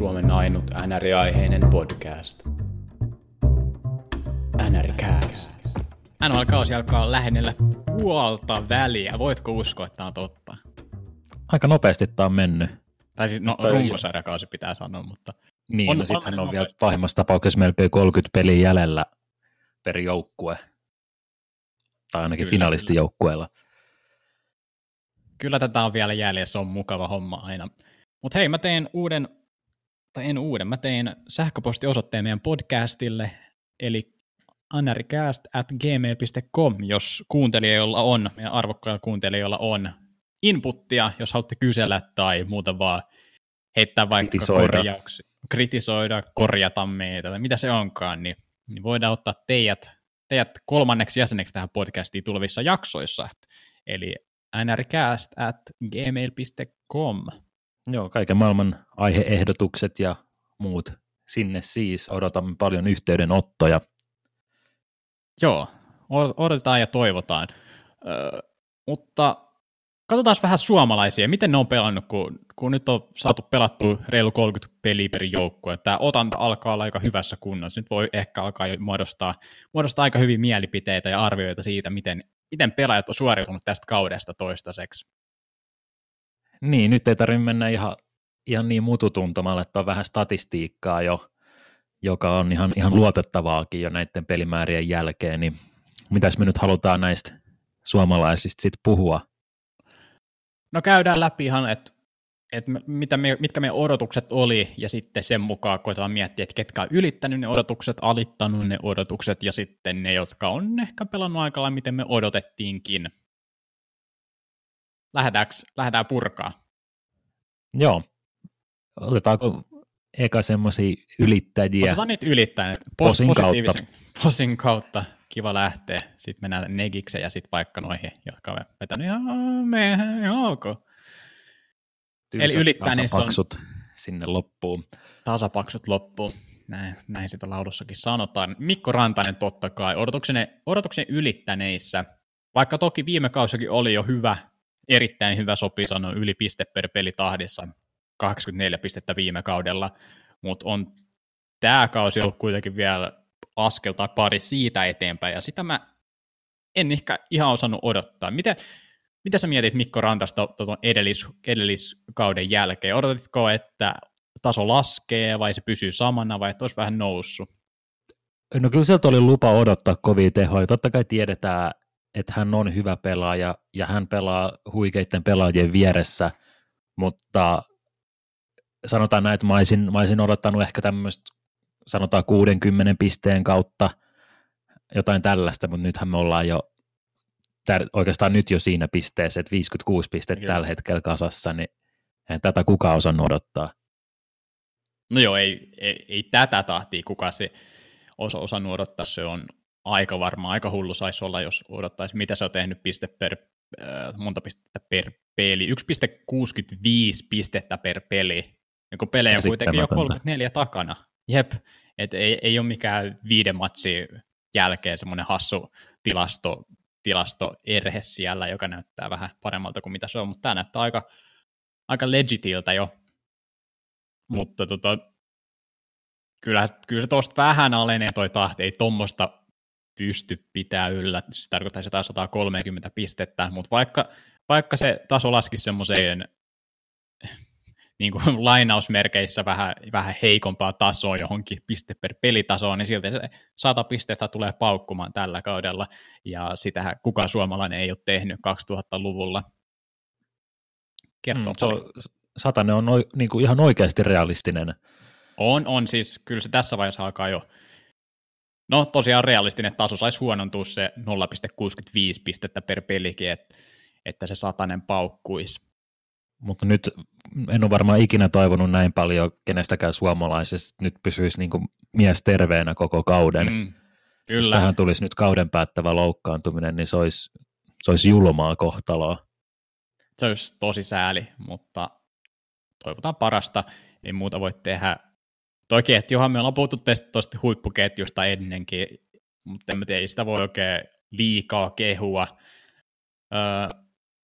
Suomen ainut NR-aiheinen podcast. NRCast. NHL-kausi alkaa lähennellä puolta väliä. Voitko uskoa, että tämä on totta? Aika nopeasti tämä on mennyt. Tai siis, no Tai- runkosarjakausi pitää sanoa, mutta Niin, no sittenhän on vielä pahimmassa tapauksessa melkein 30 peliä jäljellä per joukkue. Tai ainakin Kyllä, finalistijoukkueella. kyllä tätä on vielä jäljessä, on mukava homma aina. Mutta hei, mä teen uuden, tai en uuden, mä teen sähköpostiosoitteen meidän podcastille, eli anaricast at gmail.com, jos kuuntelijoilla on, meidän arvokkailla kuuntelijoilla on inputtia, jos haluatte kysellä tai muuta vaan heittää vaikka Kritisoida. korjauksia, kritisoida, korjata meitä, tai mitä se onkaan, niin, niin voidaan ottaa teidät, teidät kolmanneksi jäseneksi tähän podcastiin tulevissa jaksoissa. Eli nrcast at gmail.com. Joo, kaiken maailman aiheehdotukset ja muut sinne siis. Odotamme paljon yhteydenottoja. Joo, od- odotetaan ja toivotaan. Öö, mutta katsotaan vähän suomalaisia, miten ne on pelannut, kun, kun nyt on saatu pelattua reilu 30 peliä per joukkue. Tämä otanta alkaa olla aika hyvässä kunnossa. Nyt voi ehkä alkaa muodostaa, muodostaa aika hyviä mielipiteitä ja arvioita siitä, miten, miten pelaajat on suoriutunut tästä kaudesta toistaiseksi. Niin, nyt ei tarvitse mennä ihan, ihan niin mututuntomalle, että on vähän statistiikkaa jo, joka on ihan, ihan luotettavaakin jo näiden pelimäärien jälkeen, niin mitäs me nyt halutaan näistä suomalaisista sitten puhua? No käydään läpi ihan, että et mitä me, mitkä meidän odotukset oli, ja sitten sen mukaan koetaan miettiä, että ketkä on ylittänyt ne odotukset, alittanut ne odotukset, ja sitten ne, jotka on ehkä pelannut aika lailla, miten me odotettiinkin. Lähdetään purkaa? Joo. Otetaanko eka semmoisia ylittäjiä? Otetaan niitä ylittäen. Pos- Posin kautta. Posin kautta. Kiva lähteä. Sitten mennään negikse ja sitten vaikka noihin, jotka on vetänyt ihan me, ok. Tylsät Eli ylittää niissä on- tasapaksut sinne loppuun. tasapaksut loppuun. Näin, näin sitä laulussakin sanotaan. Mikko Rantanen totta kai odotuksen ylittäneissä, vaikka toki viime kausikin oli jo hyvä, erittäin hyvä sopii sanoa yli piste per peli tahdissa, 84 pistettä viime kaudella, mutta on tämä kausi ollut kuitenkin vielä askel tai pari siitä eteenpäin, ja sitä mä en ehkä ihan osannut odottaa. Miten, mitä sä mietit Mikko Rantasta tuon edellis, edelliskauden jälkeen? Odotitko, että taso laskee vai se pysyy samana vai että olisi vähän noussut? No kyllä sieltä oli lupa odottaa kovia tehoja. Totta kai tiedetään, että hän on hyvä pelaaja ja hän pelaa huikeiden pelaajien vieressä, mutta sanotaan näin, että mä olisin, mä olisin odottanut ehkä tämmöistä sanotaan 60 pisteen kautta jotain tällaista, mutta nythän me ollaan jo tär- oikeastaan nyt jo siinä pisteessä, että 56 pistettä tällä hetkellä kasassa, niin eihän tätä kukaan osannut odottaa. No joo, ei, ei, ei tätä tahtia kukaan se osa, osannut odottaa, se on aika varma, aika hullu saisi olla, jos odottaisi, mitä se on tehnyt piste per, äh, monta pistettä per peli, 1,65 pistettä per peli, ja kun pelejä on kuitenkin jo Käsittämätöntä. 34 takana, jep, et ei, ei ole mikään viiden matsin jälkeen semmoinen hassu tilasto, tilastoerhe siellä, joka näyttää vähän paremmalta kuin mitä se on, mutta tämä näyttää aika, aika legitiltä jo, mutta tota, kyllä, kyllä se tuosta vähän alenee toi tahti, ei tuommoista pysty pitää yllä, se tarkoittaa jotain 130 pistettä, mutta vaikka, vaikka se taso laskisi semmoiseen niin kuin lainausmerkeissä vähän, vähän heikompaa tasoa johonkin piste per pelitasoon, niin silti se 100 pistettä tulee paukkumaan tällä kaudella, ja sitähän kukaan suomalainen ei ole tehnyt 2000-luvulla. Kertoo Mm, se paljon. on, satanen on niin kuin ihan oikeasti realistinen. On, on siis, kyllä se tässä vaiheessa alkaa jo, no tosiaan realistinen taso saisi huonontua se 0,65 pistettä per pelikin, että, että se satanen paukkuisi. Mutta nyt en ole varmaan ikinä toivonut näin paljon kenestäkään suomalaisesta. Nyt pysyisi niin kuin mies terveenä koko kauden. Mm, Mm, Jos kyllä, tähän tulisi nyt kauden päättävä loukkaantuminen, niin se olisi, se olisi julmaa kohtaloa. se olisi tosi sääli, mutta toivotaan parasta, ei muuta voi tehdä. Toki, että johan me ollaan puhuttu tuosta huippuketjusta ennenkin, mutta en mä tiedä, sitä voi oikein liikaa kehua. Öö,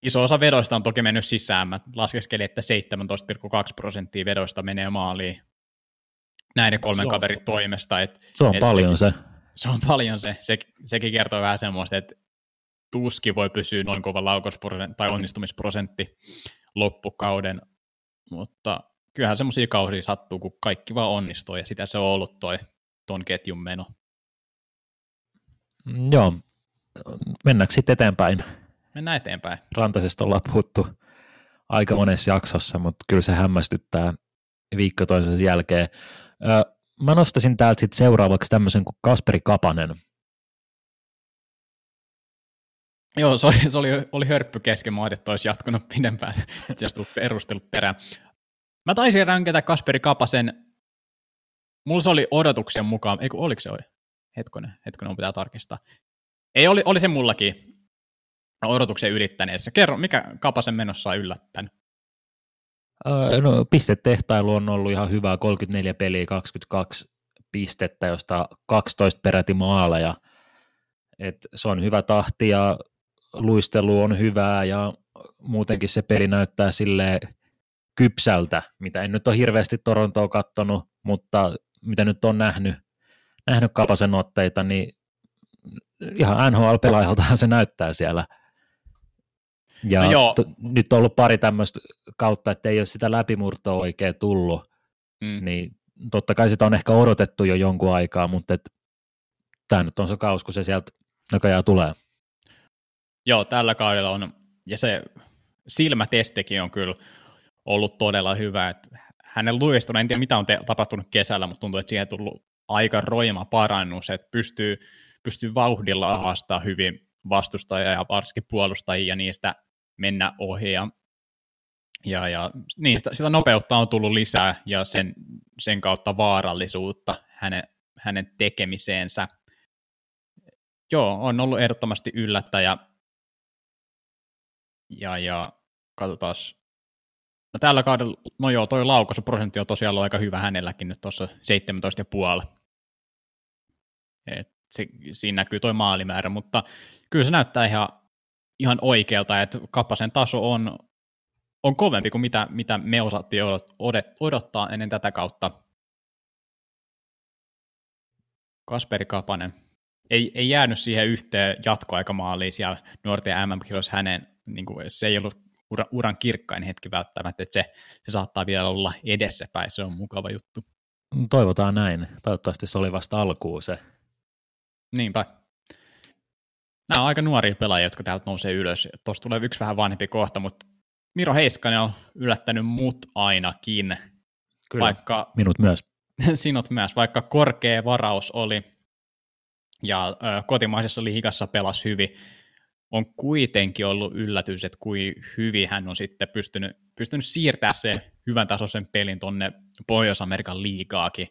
iso osa vedoista on toki mennyt sisään. Mä laskeskelin, että 17,2 prosenttia vedoista menee maaliin. näiden kolmen Se on- kaverin toimesta. Et Se on Et paljon se. se on paljon se. se. Sekin kertoo vähän semmoista, että tuskin voi pysyä noin kova laukausprosentti tai onnistumisprosentti loppukauden, mutta kyllähän semmoisia kausia sattuu, kun kaikki vaan onnistuu, ja sitä se on ollut toi ton ketjun meno. Mm, Joo. Mennäänkö sitten eteenpäin? Mennään eteenpäin. Rantasesta ollaan puhuttu aika monessa jaksossa, mutta kyllä se hämmästyttää viikko toisensa jälkeen. Ö, Mä nostaisin täältä sitten seuraavaksi tämmöisen kuin Kasperi Kapanen. Joo, se oli, se oli, oli hörppy kesken. Mä ajattelin, että olisi jatkunut pidempään, tullut perustelut perään. Mä taisin ränkätä Kasperi Kapasen, mulla se oli odotuksen mukaan, eikö oliko se oli? Hetkonen, hetkonen, mun pitää tarkistaa. Ei, oli, oli se mullakin odotuksen ylittäneessä. Kerro, mikä Kapasen menossa on yllättänyt? No, pistetehtailu on ollut ihan hyvää, 34 peliä, 22 pistettä, josta 12 peräti maaleja. Et se on hyvä tahti ja luistelu on hyvää ja muutenkin se peli näyttää sille kypsältä, mitä en nyt ole hirveästi Torontoa kattonut, mutta mitä nyt on nähnyt, nähnyt Kapasen otteita, niin ihan NHL-pelaajaltahan se näyttää siellä. Ja No joo. t- nyt on ollut pari tämmöistä kautta, että ei ole sitä läpimurtoa oikein tullut, Mm. niin totta kai sitä on ehkä odotettu jo jonkun aikaa, mutta et, tämä nyt on se kaus, kun se sieltä näköjään tulee. Joo, tällä kaudella on, ja se silmätestikin on kyllä ollut todella hyvä. Että hänen luistona, en tiedä mitä on te- tapahtunut kesällä, mutta tuntuu, että siihen on tullut aika roima parannus, että pystyy, pystyy vauhdilla haastaa hyvin vastustajia ja varsinkin puolustajia ja niistä mennä ohi. Ja, ja, ja niistä, sitä nopeutta on tullut lisää ja sen, sen kautta vaarallisuutta hänen, hänen tekemiseensä. Joo, on ollut ehdottomasti yllättäjä. Ja, ja katsotaan. No tällä kaudella, no joo, toi laukaisuprosentti on tosiaan ollut aika hyvä hänelläkin nyt tuossa 17,5. Et se, siinä näkyy toi maalimäärä, mutta kyllä se näyttää ihan, ihan oikealta, että Kappasen taso on, on kovempi kuin mitä, mitä me osattiin odot, odot, odottaa ennen tätä kautta. Kasperi Kapanen. Ei, ei jäänyt siihen yhteen jatkoaikamaaliin siellä nuorten mm hänen, niin kuin, se ei ollut ura, uran kirkkain hetki välttämättä, että se, se saattaa vielä olla edessäpäin, se on mukava juttu. Toivotaan näin. Toivottavasti se oli vasta alkuun se. Niinpä. Nämä on aika nuoria pelaajia, jotka täältä nousee ylös. Tuossa tulee yksi vähän vanhempi kohta, mutta Miro Heiskanen on yllättänyt mut ainakin, Kyllä, Vaikka... minut myös. sinut myös, vaikka korkea varaus oli ja ö, kotimaisessa liigassa pelasi hyvin, on kuitenkin ollut yllätys, että kuin hyvin hän on sitten pystynyt, pystynyt siirtää se hyvän tasoisen pelin tonne Pohjois-Amerikan liigaakin.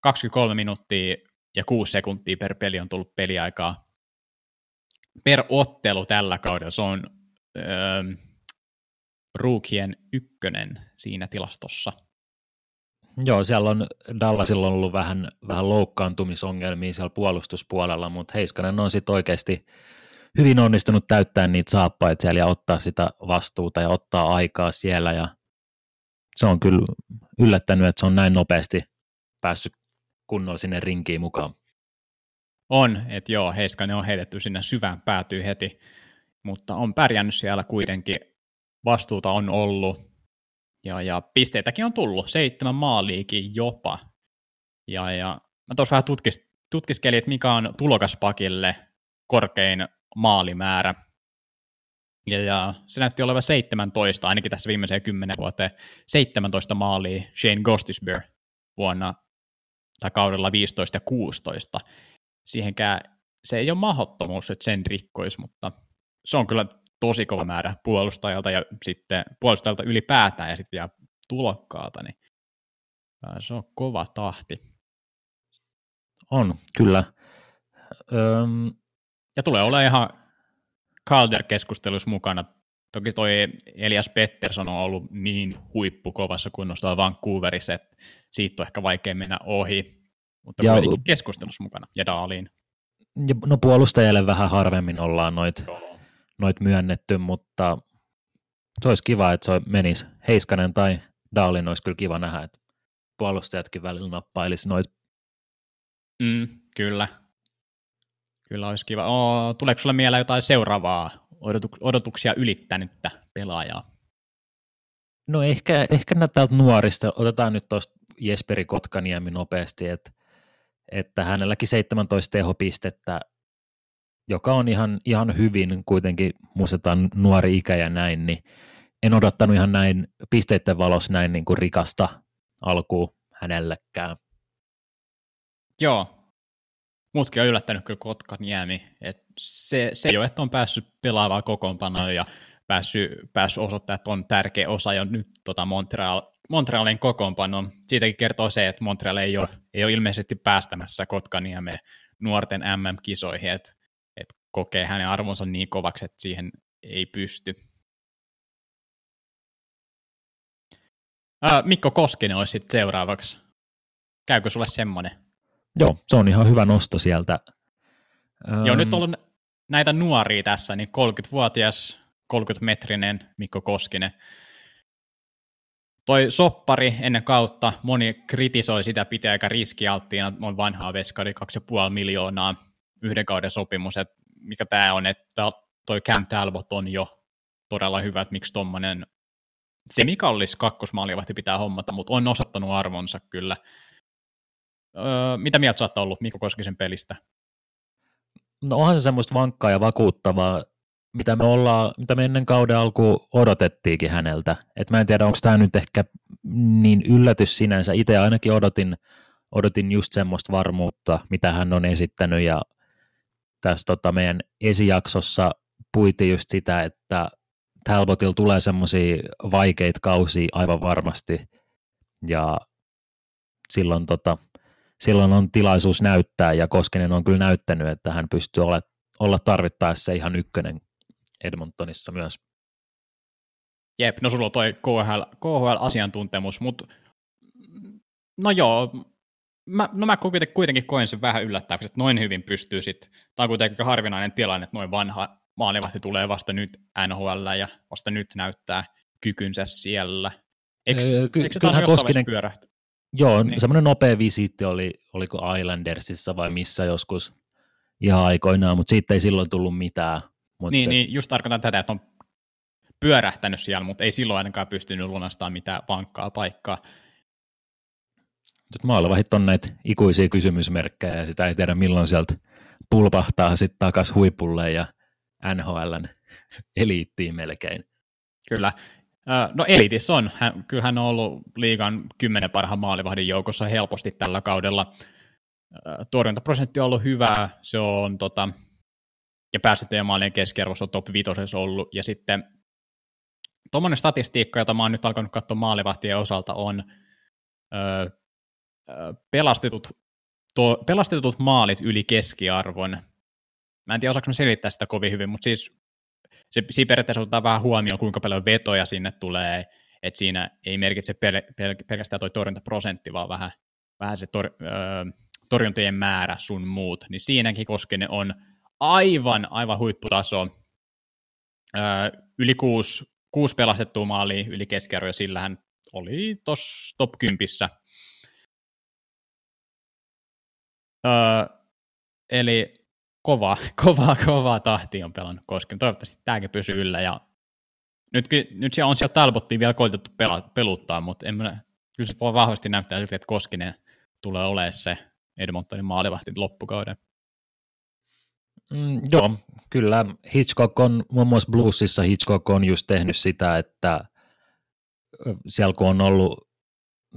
23 minuuttia ja 6 sekuntia per peli on tullut peliaikaa per ottelu tällä kaudella. Se on öö, ruukien ykkönen siinä tilastossa. Joo, siellä on Dallasilla on ollut vähän, vähän loukkaantumisongelmia siellä puolustuspuolella, mutta Heiskanen on sitten oikeasti hyvin onnistunut täyttää niitä saappaita siellä ja ottaa sitä vastuuta ja ottaa aikaa siellä ja se on kyllä yllättänyt, että se on näin nopeasti päässyt kunnolla sinne rinkiin mukaan. On, että joo, Heiskanen on heitetty sinne syvään päätyy heti, mutta on pärjännyt siellä kuitenkin. Vastuuta on ollut ja, ja pisteitäkin on tullut, seitsemän maaliikin jopa. Ja, ja mä tuossa vähän tutkis, tutkiskelin, että mikä on tulokaspakille korkein maalimäärä. Ja, ja se näytti olevan 17, ainakin tässä viimeiseen 10 vuoteen, 17 maalia Shane Gostisbehere vuonna tai kaudella 15 ja 16. Siihenkään se ei ole mahdottomuus, että sen rikkoisi, mutta se on kyllä tosi kova määrä puolustajalta ja sitten puolustajalta ylipäätään ja sitten vielä tulokkaalta, niin se on kova tahti. On, kyllä. Öm, Ja tulee olla ihan Calder-keskustelussa mukana. Toki toi Elias Pettersson on ollut niin huippukovassa kunnossa Vancouverissa, että siitä on ehkä vaikea mennä ohi, mutta Ja- kuitenkin keskustelussa mukana. Ja Daaliin. ja no puolustajille vähän harvemmin ollaan noit, noit myönnetty, mutta se olisi kiva, että se menisi Heiskanen tai Daalin olisi kyllä kiva nähdä, että puolustajatkin välillä nappailisi noit. Mm, kyllä. Kyllä olisi kiva. Oo, tuleeko sulle mieleen jotain seuraavaa odotu- odotuksia ylittänyttä pelaajaa? No ehkä, ehkä täältä nuorista, otetaan nyt tuosta Jesperi Kotkaniemi nopeasti, että, että hänelläkin 17 tehopistettä, joka on ihan, ihan hyvin, kuitenkin muistetaan nuori ikä ja näin, niin en odottanut ihan näin pisteiden valossa näin niin kuin rikasta alkuun hänellekään. Joo, mutkin on yllättänyt kyllä Kotkaniemi. Et se, se ole, että on päässyt pelaavaa kokoonpanoa ja päässyt, päässyt osoittamaan, että on tärkeä osa jo nyt tota Montreal, Montrealin kokoonpano. Siitäkin kertoo se, että Montreal ei ole, ei ole ilmeisesti päästämässä Kotkaniemeen nuorten MM-kisoihin, että et kokee hänen arvonsa niin kovaksi, että siihen ei pysty. Ää, Mikko Koskinen olisi sitten seuraavaksi. Käykö sulle semmoinen? Joo, se on ihan hyvä nosto sieltä. Joo, nyt on ollut näitä nuoria tässä, niin 30-vuotias, 30-metrinen Mikko Koskinen. Toi soppari ennen kautta, moni kritisoi sitä pitää aika riskialttiina, on vanhaa veskari, 2,5 miljoonaa yhden kauden sopimus, että mikä tämä on, että toi Cam Talbot on jo todella hyvä, että miksi tuommoinen semikallis kakkosmaalivahti pitää hommata, mutta on osoittanut arvonsa kyllä. Öö, mitä mieltä sä oot ollut Mikko Koskisen pelistä? No onhan se semmoista vankkaa ja vakuuttavaa, mitä me, ollaan, mitä me ennen kauden alku odotettiinkin häneltä. Et mä en tiedä, onko tämä nyt ehkä niin yllätys sinänsä. Itse ainakin odotin, odotin just semmoista varmuutta, mitä hän on esittänyt ja tässä tota meidän esijaksossa puitiin just sitä, että Talbotilla tulee semmoisia vaikeita kausia aivan varmasti ja silloin, tota, silloin on tilaisuus näyttää ja Koskinen on kyllä näyttänyt, että hän pystyy olla, olla tarvittaessa ihan ykkönen Edmontonissa myös. Jep, no sulla on toi KHL, KHL-asiantuntemus, mutta no joo, mä, no mä kuitenkin koen sen vähän yllättäväksi, että noin hyvin pystyy sitten, tämä on kuitenkin harvinainen tilanne, että noin vanha maalivahti tulee vasta nyt NHL ja vasta nyt näyttää kykynsä siellä. Eikö, ky- eikö kyllähän Koskinen, pyörähtä? Joo, Niin. semmoinen nopea visiitti oli, oliko Islandersissa vai missä joskus ihan aikoinaan, mutta siitä ei silloin tullut mitään. Mutta Niin, niin, just tarkoitan tätä, että on pyörähtänyt siellä, mutta ei silloin ainakaan pystynyt lunastamaan mitään vankkaa paikkaa. Nyt maalivahit on näitä ikuisia kysymysmerkkejä ja sitä ei tiedä milloin sieltä pulpahtaa sitten takas huipulle ja NHLn eliittiin melkein. Kyllä. No Elitis on. Hän, kyllä hän on ollut liigan kymmenen parhaan maalivahdin joukossa helposti tällä kaudella. Torjuntaprosentti on ollut hyvä, se on tota, ja päästettyjen maalien keskiarvossa on top 5 ollut, ja sitten tuommoinen statistiikka, jota mä oon nyt alkanut katsoa maalivahtien osalta, on ö, ö, pelastetut, to, pelastetut maalit yli keskiarvon. Mä en tiedä, osaanko mä selittää sitä kovin hyvin, mutta siis se, siinä periaatteessa otetaan vähän huomioon, kuinka paljon vetoja sinne tulee, että siinä ei merkitse pel, pel, pelkästään tuo torjuntaprosentti, vaan vähän, vähän se tor, ö, torjuntojen määrä sun muut, niin siinäkin Koskinen on aivan, aivan huipputaso. Ö, yli kuusi, kuusi pelastettua maalia yli keskiarvo, ja sillä hän oli tuossa top 10. Ö, eli kova, kova, kova tahti on pelannut Koskinen. Toivottavasti tämäkin pysyy yllä. Ja nyt, nyt siellä on siellä Talbottiin vielä koitettu pela, peluttaa, mutta en mä, kyllä se voi vahvasti näyttää siltä, että Koskinen tulee olemaan se Edmontonin maalivahti loppukauden. Mm, joo, kyllä. Hitchcock on, muun muassa Bluesissa Hitchcock on just tehnyt sitä, että siellä kun on ollut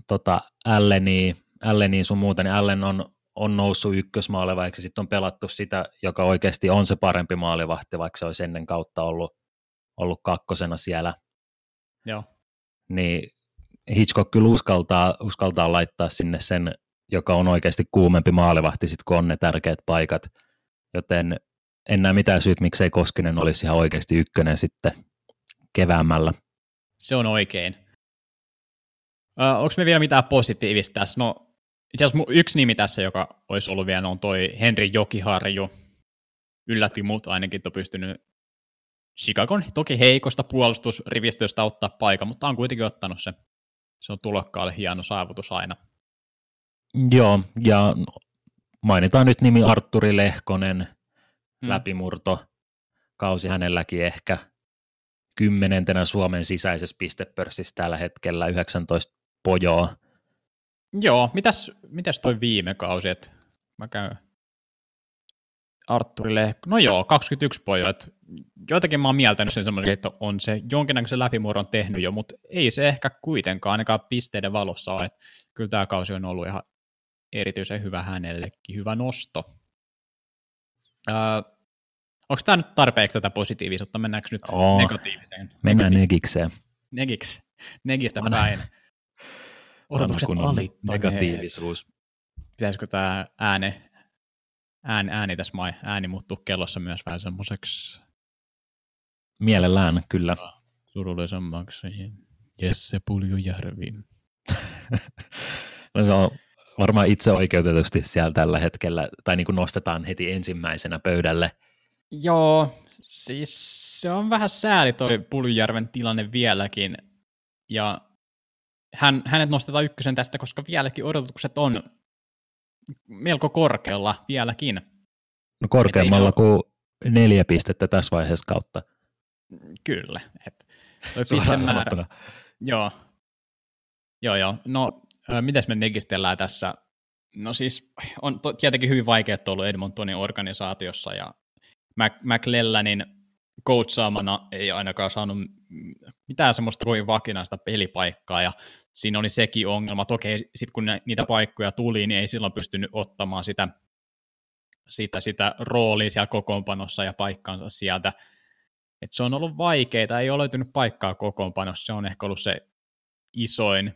tota, Alleni, Alleni sun muuta, niin Allen on, on noussut ykkösmaalivahdeksi, sitten on pelattu sitä, joka oikeasti on se parempi maalivahti, vaikka se olisi ennen kautta ollut, ollut kakkosena siellä. Joo. Niin Hitchcock kyllä uskaltaa, uskaltaa laittaa sinne sen, joka on oikeasti kuumempi maalivahti, sit kun on ne tärkeät paikat. Joten en näe mitään syyt, miksei Koskinen olisi ihan oikeasti ykkönen sitten keväämällä. Se on oikein. Onko me vielä mitään positiivista tässä? No, itse asiassa mu- yksi nimi tässä, joka olisi ollut vielä, on toi Henri Jokiharju. Yllätti mut ainakin, että on pystynyt Chicagon toki heikosta puolustusrivistöstä ottaa paikan, mutta on kuitenkin ottanut se. Se on tulokkaalle hieno saavutus aina. Joo, ja mainitaan nyt nimi Arturi Lehkonen, Hmm. läpimurto, kausi hänelläkin ehkä kymmenentenä Suomen sisäisessä pistepörssissä tällä hetkellä 19 pojoa. Joo, mitäs, mitäs toi viime kausi, että mä käyn Arturi Lehko, no joo, 21 pojat. Joitakin mä oon mieltänyt sen semmoisen, että on se jonkinnäköisen läpimurron tehnyt jo, mutta ei se ehkä kuitenkaan ainakaan pisteiden valossa ole. Kyllä tämä kausi on ollut ihan erityisen hyvä hänellekin, hyvä nosto. Öö, onko tämä nyt tarpeeksi tätä positiivisuutta? Mennäänkö nyt Oo. negatiiviseen? Mennään negikseen. Negiksi. Negistä päin. Odotukset alittaneet. negatiivisuus. Pitäisikö tämä ääni, ääni, ääni tässä mai, ääni muuttuu kellossa myös vähän semmoiseksi Mielellään, kyllä. surullisemmaksi. Jesse Puljujärvi. No se on varmaan itse oikeutetusti siellä tällä hetkellä, tai niin kuin nostetaan heti ensimmäisenä pöydälle. Joo, siis se on vähän sääli toi Puljujärven tilanne vieläkin. Ja hän, hänet nostetaan ykkösen tästä, koska vieläkin odotukset on melko korkealla vieläkin. No korkeammalla kuin neljä pistettä tässä vaiheessa kautta. Kyllä. Et toi pistemäärä. Joo. Joo, joo. No, mitäs me negistellään tässä? No siis on to, tietenkin hyvin vaikeaa ollut Edmontonin organisaatiossa ja Mac, McLellanin coachaamana ei ainakaan saanut mitään semmoista kovin vakinaista pelipaikkaa ja siinä oli sekin ongelma. Toki sitten kun niitä paikkoja tuli, niin ei silloin pystynyt ottamaan sitä, sitä, sitä roolia siellä kokoonpanossa ja paikkaansa sieltä. Et se on ollut vaikeaa, ei ole löytynyt paikkaa kokoonpanossa, se on ehkä ollut se isoin,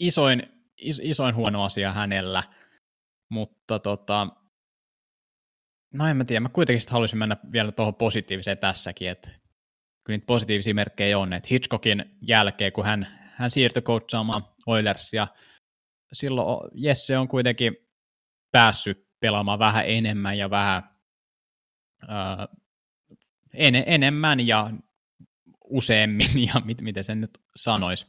isoin, is, isoin huono asia hänellä, mutta tota, no en mä tiedä, mä kuitenkin sit haluaisin mennä vielä tuohon positiiviseen tässäkin, että kyllä niitä positiivisia merkkejä on, että Hitchcockin jälkeen, kun hän, hän siirtyi coachaamaan Oilersia, silloin Jesse on kuitenkin päässyt pelaamaan vähän enemmän ja vähän ää, en, enemmän ja useammin, ja mit, miten sen nyt sanoisi.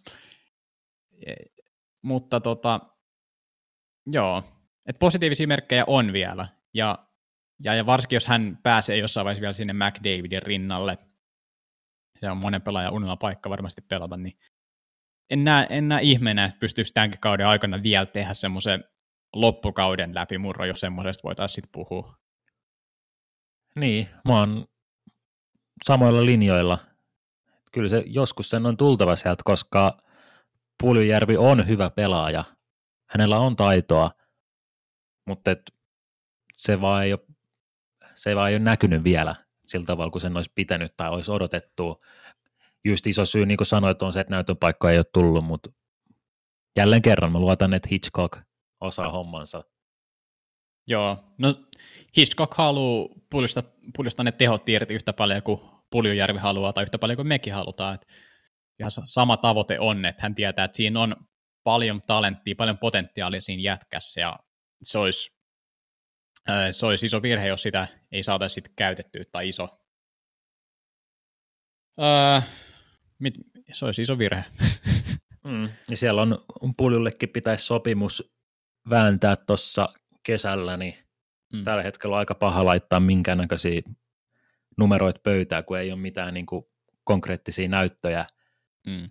Mutta tota, joo, että positiivisia merkkejä on vielä, ja, ja, ja varsinkin jos hän pääsee jossain vaiheessa vielä sinne McDavidin rinnalle, se on monen pelaajan unella paikka varmasti pelata, niin en näe, en näe ihmeenä, että pystyisi tämänkin kauden aikana vielä tehdä semmoisen loppukauden läpimurro, jos semmoisesta voitaisiin sitten puhua. Niin, mä oon samoilla linjoilla. Kyllä se joskus sen on tultava sieltä, koska Puljujärvi on hyvä pelaaja. Hänellä on taitoa, mutta et se, vaan ei ole, se vaan ei ole näkynyt vielä sillä tavalla, kun sen olisi pitänyt tai olisi odotettu. Just iso syy, niin kuin sanoit, on se, että näytön paikka ei ole tullut, mutta jälleen kerran mä luotan, että Hitchcock osaa hommansa. Joo, no Hitchcock haluaa puljustaa, puljustaa ne tehot irti yhtä paljon kuin Puljujärvi haluaa tai yhtä paljon kuin mekin halutaan. Et ihan sa- sama tavoite on, että hän tietää, että siinä on paljon talenttia, paljon potentiaalia siinä jätkässä ja se olisi, se olisi iso virhe, jos sitä ei saataisi sitten käytettyä tai iso. Ää, mit, se olisi iso virhe. Mm. Ja siellä on puljullekin pitäisi sopimus vääntää tuossa kesällä, niin Mm. tällä hetkellä on aika paha laittaa minkäännäköisiä numeroita pöytään, kun ei ole mitään niin kuin konkreettisia näyttöjä. Mm.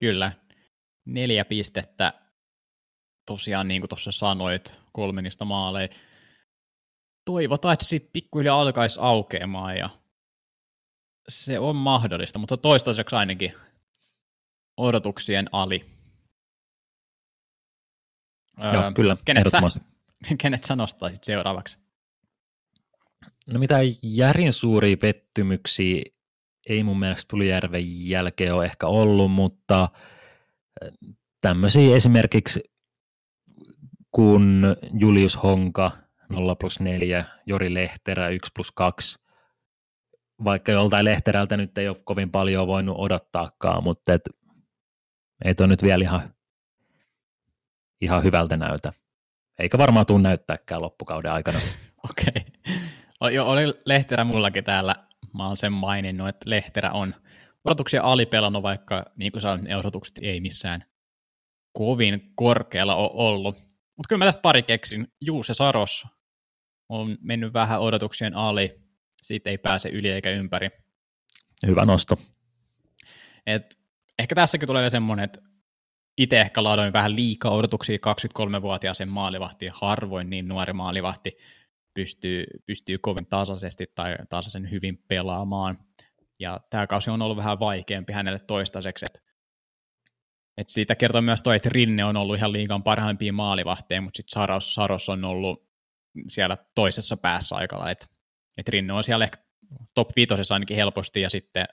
Kyllä. Neljä pistettä. Tosiaan niin kuin tuossa sanoit, kolme niistä maaleja. Toivotaan, että siitä pikkuhiljaa alkaisi aukeamaan ja se on mahdollista, mutta toistaiseksi ainakin odotuksien ali. Joo, kyllä, kenet sä, kenet sä nostaisit seuraavaksi? No mitään järin suuria pettymyksiä ei mun mielestä Puljärven jälkeen ole ehkä ollut, mutta tämmöisiä esimerkiksi kun Julius Honka 0 plus 4, Jori Lehterä 1 plus 2, vaikka joltain Lehterältä nyt ei ole kovin paljon voinut odottaakaan, mutta et, ei toi nyt vielä ihan, ihan hyvältä näytä. Eikä varmaan tule näyttääkään loppukauden aikana. Okei. Okay. Joo, oli Lehterä mullakin täällä. Mä oon sen maininnut, että Lehterä on odotuksia alipelannut, vaikka niin kuin sanoin, ne odotukset ei missään kovin korkealla ole ollut. Mutta kyllä mä tästä pari keksin. Juuse Saros on mennyt vähän odotuksien ali. Siitä ei pääse yli eikä ympäri. Hyvä nosto. Et ehkä tässäkin tulee semmoinen, että itse ehkä laadoin vähän liikaa odotuksia 23-vuotiaaseen maalivahtiin, harvoin niin nuori maalivahti pystyy, pystyy kovin tasaisesti tai tasaisen hyvin pelaamaan. Ja tämä kausi on ollut vähän vaikeampi hänelle toistaiseksi, että et siitä kertoo myös toi, että Rinne on ollut ihan liikan parhaimpia maalivahteja, mutta sitten Saros, Saros on ollut siellä toisessa päässä aikalla, että et Rinne on siellä ehkä top 5 ainakin helposti, ja sitten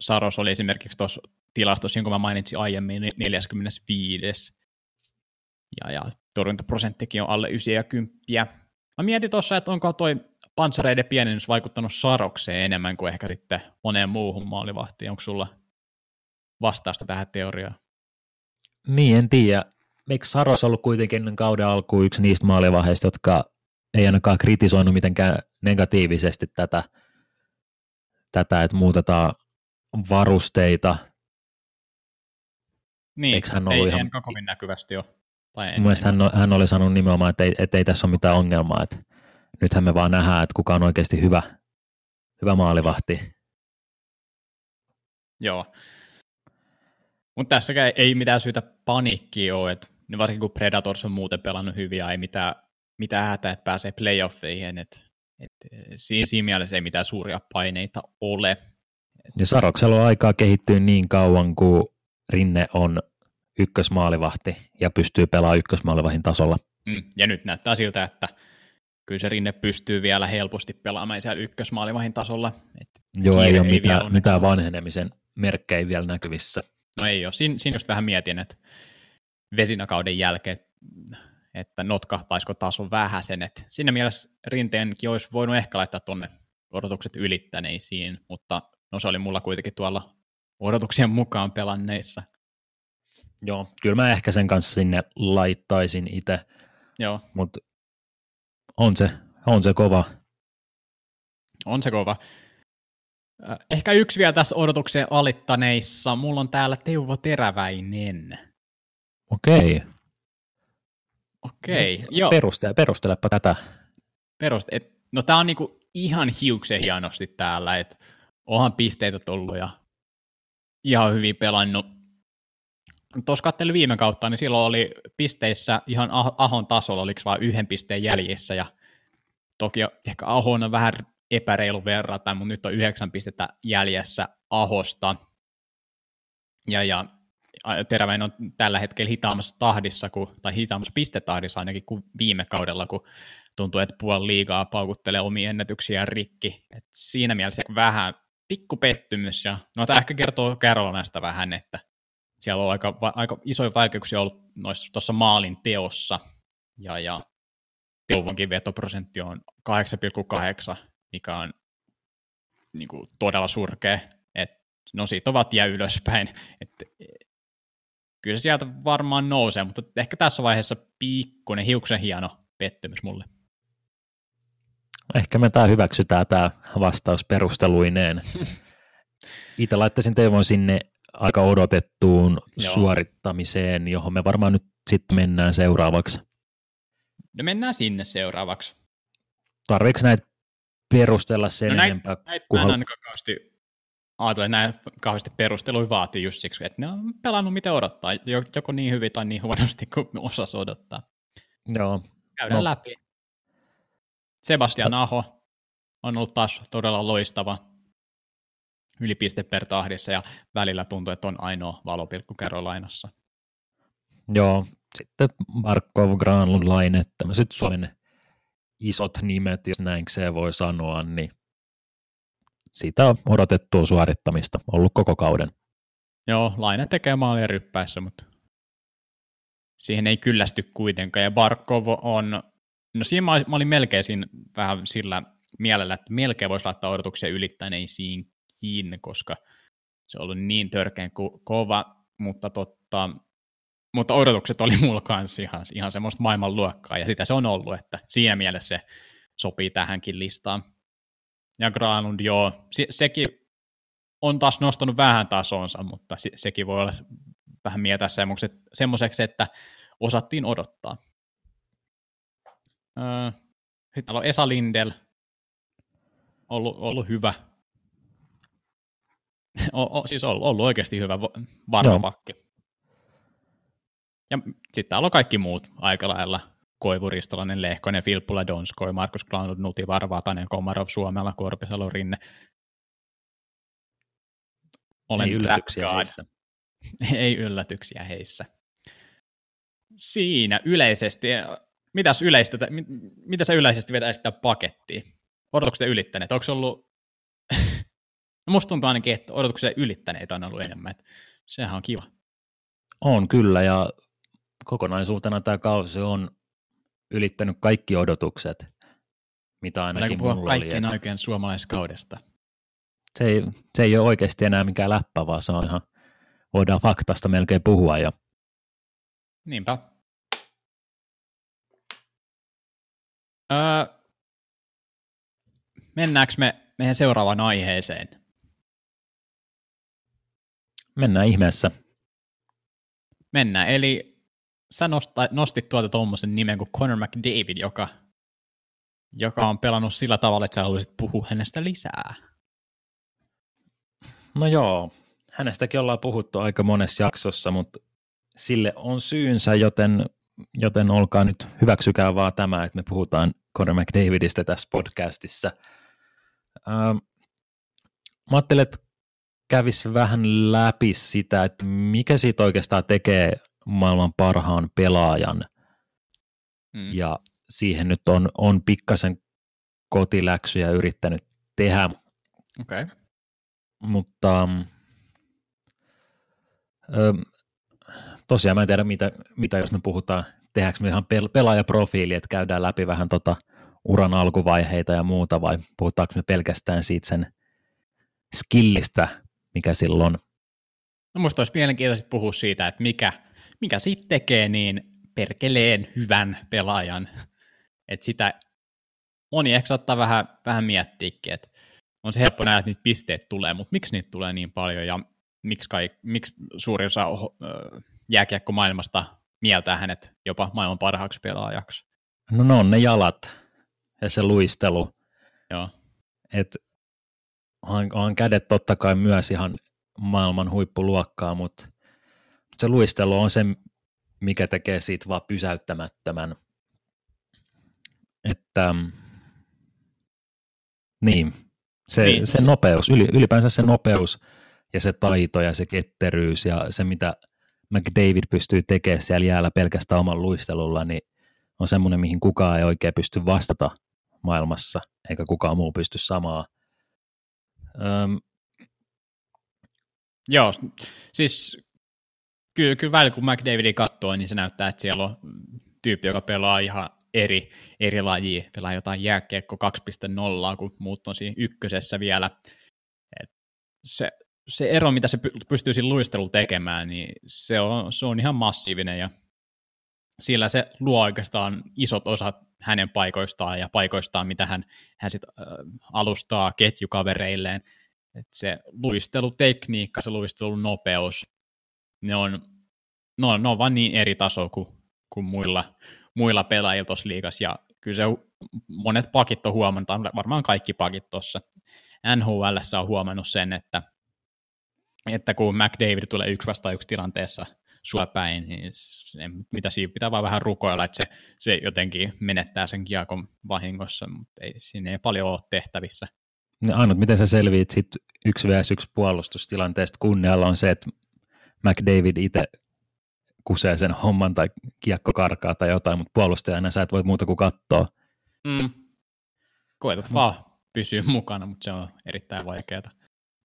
Saros oli esimerkiksi tuossa tilastossa, jonka mä mainitsin aiemmin, 45. Ja, ja torjuntaprosenttikin on alle 90. Mä mietin tuossa, että onko toi pansareiden pienennys vaikuttanut Sarokseen enemmän kuin ehkä sitten moneen muuhun maalivahtiin. Onko sulla vastausta tähän teoriaan? Niin, en tiedä. Eikö Saros ollut kuitenkin ennen kauden alkuun yksi niistä maalivahdeista, jotka ei ainakaan kritisoinut mitenkään negatiivisesti tätä, tätä että muutetaan varusteita. Niin, Eikö hän ollut ei, ihan- kovin näkyvästi ole. Tai en, Mun mielestä hän, hän oli sanonut nimenomaan, että ei, että ei tässä ole mitään ongelmaa, että nythän me vaan nähdään, että kuka on oikeasti hyvä, hyvä maalivahti. Joo. Mutta tässäkään ei mitään syytä paniikkiin ole, että varsinkin kun Predators on muuten pelannut hyvin ja ei mitään, mitään hätää, että pääsee playoffeihin, että et, siinä, siinä mielessä ei mitään suuria paineita ole. Ja Saroksella on aikaa kehittyä niin kauan, kuin Rinne on ykkösmaalivahti ja pystyy pelaamaan ykkösmaalivahin tasolla. Mm. Ja nyt näyttää siltä, että kyllä se Rinne pystyy vielä helposti pelaamaan siellä ykkösmaalivahin tasolla. Et Joo, ei ole ei mitään, mitään vanhenemisen merkkejä vielä näkyvissä. No ei ole. Siin, siinä just vähän mietin, että vesinakauden jälkeen, että notkahtaisiko taso vähän sen, että siinä mielessä Rinteenkin olisi voinut ehkä laittaa tuonne odotukset ylittäneisiin, mutta no se oli mulla kuitenkin tuolla odotuksien mukaan pelanneissa. Joo, kyllä mä ehkä sen kanssa sinne laittaisin itse, Joo, mutta on se, on se kova. on se kova. Äh, Ehkä yksi vielä tässä odotuksien alittaneissa. Mulla on täällä Teuvo Teräväinen. Okei, Okei, joo. Peruste, perustelepa tätä. perust, et, no tää on niinku ihan hiuksen hienosti täällä, että onhan pisteitä tullut ja ihan hyvin pelannut. Tuossa katselin viime kautta, niin silloin oli pisteissä ihan Ah- Ahon tasolla, oliko vain yhden pisteen jäljessä, ja toki ehkä Ahon on vähän epäreilu verrata, mutta nyt on yhdeksän pistettä jäljessä Ahosta, ja, ja Teräväinen on tällä hetkellä hitaammassa tahdissa, kuin, tai hitaammassa pistetahdissa ainakin kuin viime kaudella, kun tuntuu, että puoli liigaa paukuttelee omia ennätyksiään rikki. Et siinä mielessä vähän pikku pettymys, ja no tämä ehkä kertoo Carolinasta vähän, että siellä on aika, va- aika isoja vaikeuksia ollut tuossa maalin teossa, ja, ja Teuvonkin vetoprosentti on 8,8, mikä on niin kuin, todella surkea. Et, no siitä ovat jää ylöspäin. Et, kyllä se sieltä varmaan nousee, mutta ehkä tässä vaiheessa pikkuinen hiuksen hieno pettymys mulle. Ehkä me tämä hyväksytään tämä vastaus perusteluineen. Itse laittaisin Teivon sinne aika odotettuun. Joo. suorittamiseen, johon me varmaan nyt sitten mennään seuraavaksi. No mennään sinne seuraavaksi. Tarviiko näitä perustella sen No näin- enempää? Kunhan- mä en ainakaan kauheasti ajatella, että näin kauheasti perusteluja vaatii just siksi, että ne on pelannut miten odottaa, Jo- joko niin hyvin tai niin huonosti kuin osas odottaa. Joo, Käydään No. läpi. Sebastian Aho on ollut taas todella loistava yli piste per tahdissa ja välillä tuntuu, että on ainoa valopilkku joo. Sitten Markov, Granlund, Laine, tämmöiset Suomen isot nimet, jos näin se voi sanoa, niin sitä on odotettua suorittamista ollut koko kauden. Joo, Laine tekee maalia ryppäissä, mutta siihen ei kyllästy kuitenkaan. Ja Barkov on, no siinä mä, mä olin melkein siinä vähän sillä mielellä, että melkein voisi laittaa odotuksia ylittäneisiinkin, koska se on ollut niin törkeän ko- kova, mutta, totta, mutta odotukset oli mulla kanssa ihan, ihan semmoista maailmanluokkaa, ja sitä se on ollut, että siinä mielessä se sopii tähänkin listaan. Ja Granlund, joo, se, sekin on taas nostanut vähän tasonsa, mutta se, sekin voi olla vähän mieltää semmoiseksi, että osattiin odottaa. Öö, sitten täällä on Esa Lindel, ollut, ollut hyvä. o, o, siis ollut, ollut oikeasti hyvä varmapakki. Ja sitten täällä on kaikki muut aika lailla. Koivu, Ristolainen, Lehkonen, Filppula, Donskoi, Markus Glanud, Nuti, Varvatanen, Komarov, Suomella, Korpisalo, Rinne. Olen Ei yllätyksiä heissä. Ei yllätyksiä heissä. Siinä yleisesti, mitäs yleistä, mitä sä yleisesti vetäisit sitä pakettiin? Odotukset ylittäneet? Onko se ollut, no musta tuntuu ainakin, että odotukset ylittäneet on ollut enemmän. Sehän on kiva. On kyllä, ja kokonaisuutena tämä kausi on ylittänyt kaikki odotukset, mitä ainakin mulla oli. kaikkien oikein suomalaiskaudesta. Se ei, se ei ole oikeasti enää mikään läppä, vaan se on ihan, voidaan faktasta melkein puhua jo. Niinpä. Öö, mennäänkö me meidän seuraavaan aiheeseen? Mennään ihmeessä. Mennään, eli sä nosta, nostit tuolta tuommoisen nimen kuin Conor McDavid, joka, joka on pelannut sillä tavalla, että sä haluaisit puhua hänestä lisää. No joo, hänestäkin ollaan puhuttu aika monessa jaksossa, mutta sille on syynsä, joten, joten olkaa nyt, hyväksykää vaan tämä, että me puhutaan Conor McDavidistä tässä podcastissa. Ähm, mä ajattelin, että kävisi vähän läpi sitä, että mikä siitä oikeastaan tekee maailman parhaan pelaajan. Mm. Ja siihen nyt on, on pikkasen kotiläksyjä yrittänyt tehdä. Okay. Mutta ö, tosiaan mä en tiedä, mitä, mitä jos me puhutaan, tehdäänkö me ihan pel- pelaajaprofiili, että käydään läpi vähän tota uran alkuvaiheita ja muuta, vai puhutaanko me pelkästään siitä sen skillistä, mikä silloin No musta olisi mielenkiintoista puhua siitä, että mikä, mikä siitä tekee niin perkeleen hyvän pelaajan. Että sitä moni ehkä saattaa vähän, vähän miettiäkin, että on se helppo nähdä, että niitä pisteet tulee, mutta miksi niitä tulee niin paljon ja miksi, kai, miksi suuri osa jääkiekko maailmasta mieltää hänet jopa maailman parhaaksi pelaajaksi? No ne on ne jalat ja se luistelu. Joo. Et on, on kädet totta kai myös ihan maailman huippuluokkaa, mutta se luistelu on se, mikä tekee siitä vaan pysäyttämättömän. Että niin, se, niin. se nopeus, ylipäänsä se nopeus ja se taito ja se ketteryys ja se, mitä McDavid pystyy tekemään siellä jäällä pelkästään oman luistelulla, niin on semmoinen, mihin kukaan ei oikein pysty vastata maailmassa, eikä kukaan muu pysty samaa. Öm, Joo, siis kyllä, kyllä välillä kun McDavidin katsoo, niin se näyttää, että siellä on tyyppi, joka pelaa ihan eri, eri lajia, pelaa jotain jääkiekko 2.0, kun muut on siinä ykkösessä vielä. Et se, se ero, mitä se pystyy siinä luistelulla tekemään, niin se on, se on ihan massiivinen ja sillä se luo oikeastaan isot osat hänen paikoistaan ja paikoistaan, mitä hän, hän sit, äh, alustaa ketjukavereilleen. Et se luistelutekniikka, se luistelun nopeus, ne on, ne on, ne on vaan niin eri taso kuin, kuin muilla, muilla pelaajilla tuossa liigassa, ja kyllä se monet pakit on huomannut, varmaan kaikki pakit tuossa NHL on huomannut sen, että, että kun McDavid tulee yksi vastaan yksi tilanteessa sua päin, niin se, mitä siinä pitää vaan vähän rukoilla, että se, se jotenkin menettää sen kiekon vahingossa, mutta ei, siinä ei paljon ole tehtävissä. No ainut, miten sä selviit sit yksi vs yksi puolustustilanteesta? Kunnialla on se, että McDavid itse kusee sen homman tai kiekko karkaa tai jotain, mutta puolustajana sä et voi muuta kuin katsoa. Mm. Koetat mm. vaan pysyä mukana, mutta se on erittäin vaikeaa.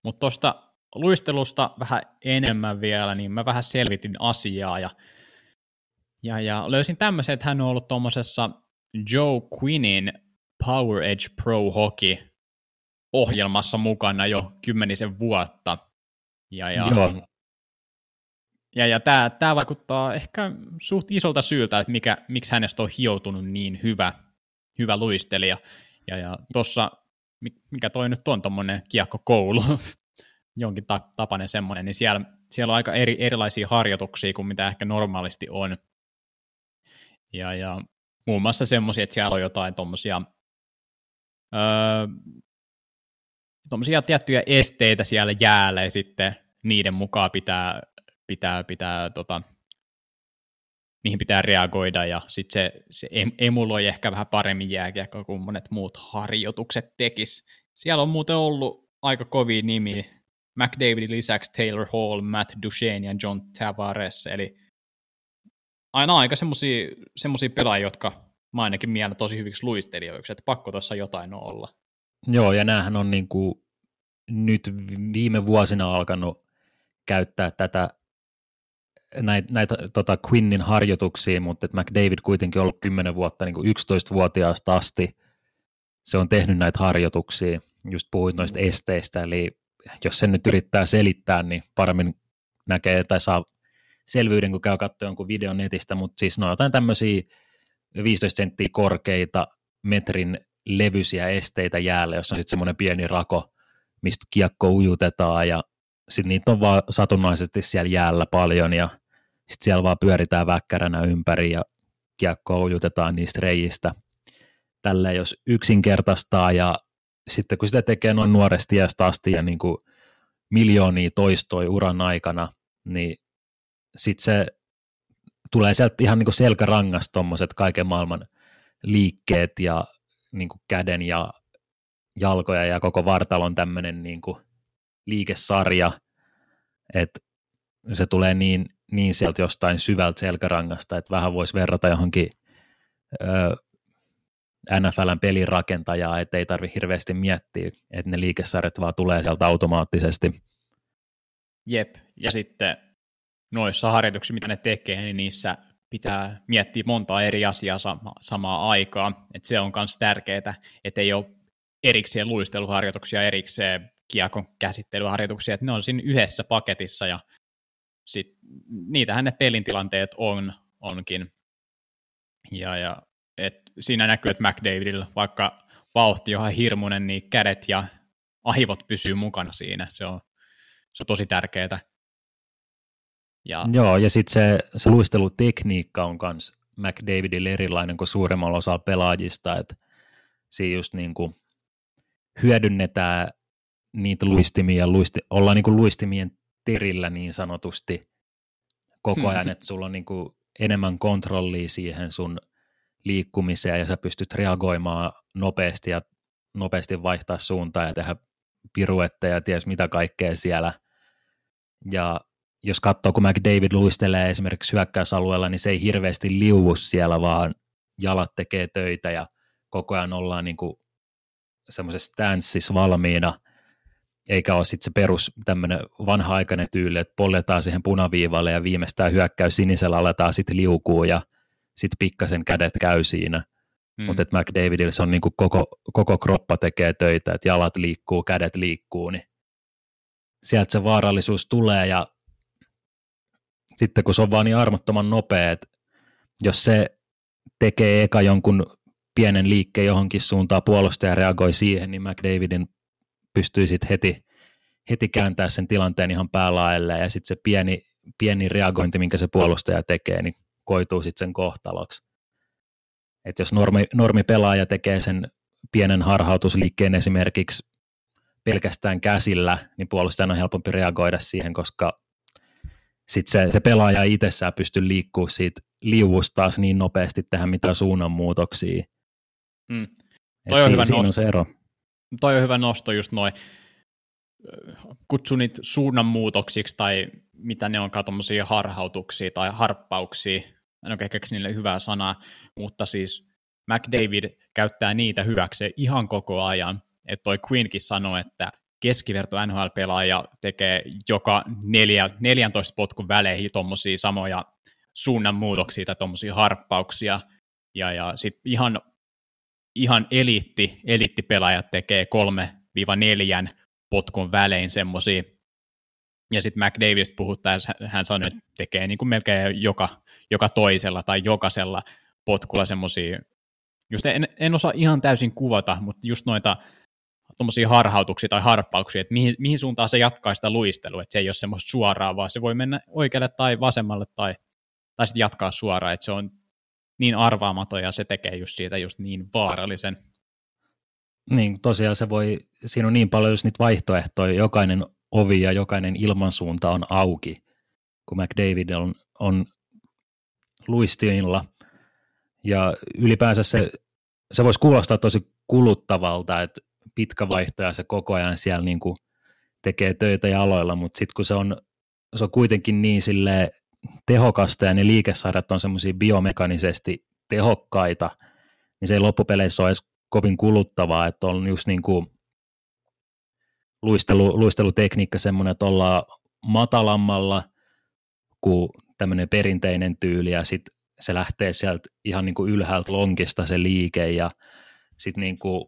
Mutta tuosta luistelusta vähän enemmän vielä, niin mä vähän selvitin asiaa ja, ja, ja löysin tämmöisen, että hän on ollut tuommoisessa Joe Quinnin Power Edge Pro Hockey ohjelmassa mukana jo kymmenisen vuotta. Ja, ja, Joo. Ja, ja tämä, tämä vaikuttaa ehkä suht isolta syyltä, että mikä, miksi hänestä on hioutunut niin hyvä, hyvä luistelija. Ja, ja tuossa, mikä toi nyt on tuommoinen kiekkokoulu, jonkin ta- tapainen semmoinen, niin siellä, siellä on aika eri, erilaisia harjoituksia kuin mitä ehkä normaalisti on. Ja, ja muun muassa semmoisia, että siellä on jotain tuommoisia öö, tiettyjä esteitä siellä jäällä ja sitten niiden mukaan pitää, pitää, pitää tota, niihin pitää reagoida ja sitten se, se emuloi ehkä vähän paremmin jääkiekkoa kuin monet muut harjoitukset tekis. Siellä on muuten ollut aika kovia nimi. McDavidin lisäksi Taylor Hall, Matt Duchene ja John Tavares, eli aina aika semmoisia pelaajia, jotka mä ainakin mielen tosi hyviksi luistelijoiksi, että pakko tuossa jotain olla. Joo, ja näähän on niin kuin nyt viime vuosina alkanut käyttää tätä näitä, näitä tota Quinnin harjoituksia, mutta että McDavid kuitenkin on ollut 10 vuotta, niin kuin 11-vuotiaasta asti se on tehnyt näitä harjoituksia, just puhuit noista mm. esteistä, eli jos sen nyt yrittää selittää, niin paremmin näkee tai saa selvyyden, kun käy katsoa jonkun videon netistä, mutta siis no jotain tämmöisiä 15 senttiä korkeita metrin levyisiä esteitä jäällä, jossa on sitten semmoinen pieni rako, mistä kiekko ujutetaan ja sitten niitä on vaan satunnaisesti siellä jäällä paljon ja sitten siellä vaan pyöritään väkkäränä ympäri ja kiekko ujutetaan niistä reijistä. Tällä jos yksinkertaistaa ja sitten kun sitä tekee noin nuoresti iästä asti ja niin kuin miljoonia toistoi uran aikana, niin sitten se tulee sieltä ihan niin kuin selkärangasta tuommoiset kaiken maailman liikkeet ja niin kuin käden ja jalkoja ja koko vartalon tämmöinen niin kuin liikesarja, että se tulee niin, niin sieltä jostain syvältä selkärangasta, että vähän voisi verrata johonkin ö, NFLn pelirakentajaa, että ei tarvi hirveästi miettiä, että ne liikesarjat vaan tulee sieltä automaattisesti. Jep, ja sitten noissa harjoituksissa, mitä ne tekee, niin niissä pitää miettiä montaa eri asiaa sama, samaa aikaa, että se on myös tärkeää, että ei ole erikseen luisteluharjoituksia, erikseen kiekon käsittelyharjoituksia, että ne on siinä yhdessä paketissa ja sit, niitähän ne pelin tilanteet on, onkin. Ja, ja et siinä näkyy, että McDavidilla, vaikka vauhti on ihan hirmuinen, niin kädet ja aivot pysyy mukana siinä. Se on, se on tosi tärkeää. Ja... Joo, ja sitten se, se luistelutekniikka on myös McDavidille erilainen kuin suuremmalla osalla pelaajista, että siinä just niin kuin hyödynnetään niitä luistimia, luisti, ollaan niin kuin luistimien terillä niin sanotusti koko ajan, että sulla on niin kuin enemmän kontrollia siihen sun liikkumiseen ja sä pystyt reagoimaan nopeasti ja nopeasti vaihtaa suuntaa ja tehdä piruetteja ja ties mitä kaikkea siellä. Ja jos katsoo, kun McDavid luistelee esimerkiksi hyökkäysalueella, niin se ei hirveästi liuvu siellä, vaan jalat tekee töitä ja koko ajan ollaan niin kuin semmoisessa stanssissa valmiina, eikä ole sitten se perus tämmöinen vanha-aikainen tyyli, että polletaan siihen punaviivalle ja viimeistään hyökkäys sinisellä aletaan sitten liukuu ja sitten pikkasen kädet käy siinä. Mm. Mutta McDavidillä se on niin kuin koko, koko kroppa tekee töitä, että jalat liikkuu, kädet liikkuu, niin sieltä se vaarallisuus tulee ja sitten kun se on vaan niin armottoman nopea, että jos se tekee eka jonkun pienen liikkeen johonkin suuntaan, puolustaja reagoi siihen, niin McDavidin pystyy sitten heti, heti kääntää sen tilanteen ihan päälaelle ja sitten se pieni, pieni reagointi, minkä se puolustaja tekee, niin koituu sitten sen kohtaloksi. Et jos normi, normi pelaaja tekee sen pienen harhautusliikkeen esimerkiksi pelkästään käsillä, niin puolustajan on helpompi reagoida siihen, koska sitten se, se pelaaja itsessään pystyy liikkuu siitä liuvusta taas niin nopeasti tehdä mitään suunnanmuutoksia. Mm. Toi on, hyvä siinä nosto. on se ero. Toi on hyvä nosto just noin, kutsu niitä suunnanmuutoksiksi tai mitä ne onkaan tuommoisia harhautuksia tai harppauksia, en oikein keksi niille hyvää sanaa, mutta siis McDavid käyttää niitä hyväkseen ihan koko ajan. Että toi Queenkin sanoi, että keskiverto NHL-pelaaja tekee joka neljä, 14 potkun väleihin tuommoisia samoja suunnanmuutoksia tai tuommoisia harppauksia, ja, ja sitten ihan, ihan eliitti, eliittipelaajat tekee kolme neljän potkun välein semmoisia, ja sitten McDavidista puhuttaessa hän sanoi, että tekee niin kuin melkein joka, joka toisella tai jokaisella potkulla semmoisia, just en, en osaa ihan täysin kuvata, mutta just noita tuommoisia harhautuksia tai harppauksia, että mihin, mihin suuntaan se jatkaa sitä luistelua, että se ei ole semmoista suoraa, vaan se voi mennä oikealle tai vasemmalle tai, tai sitten jatkaa suoraan, että se on niin arvaamaton ja se tekee just siitä just niin vaarallisen. Niin, tosiaan se voi, siinä on niin paljon just niitä vaihtoehtoja, jokainen ovi ja jokainen ilmansuunta on auki, kun McDavid on, on luistimilla. Ja ylipäänsä se, se voisi kuulostaa tosi kuluttavalta, että pitkä vaihtoja se koko ajan siellä niin kuin tekee töitä jaloilla, mutta sitten kun se on, se on kuitenkin niin sille tehokasta ja ne liikesarjat on semmoisia biomekanisesti tehokkaita, niin se ei loppupeleissä ole edes kovin kuluttavaa, että on just niin kuin luistelu, luistelutekniikka semmoinen, että ollaan matalammalla kuin tämmöinen perinteinen tyyli ja sitten se lähtee sieltä ihan niin kuin ylhäältä lonkista se liike ja sitten niin kuin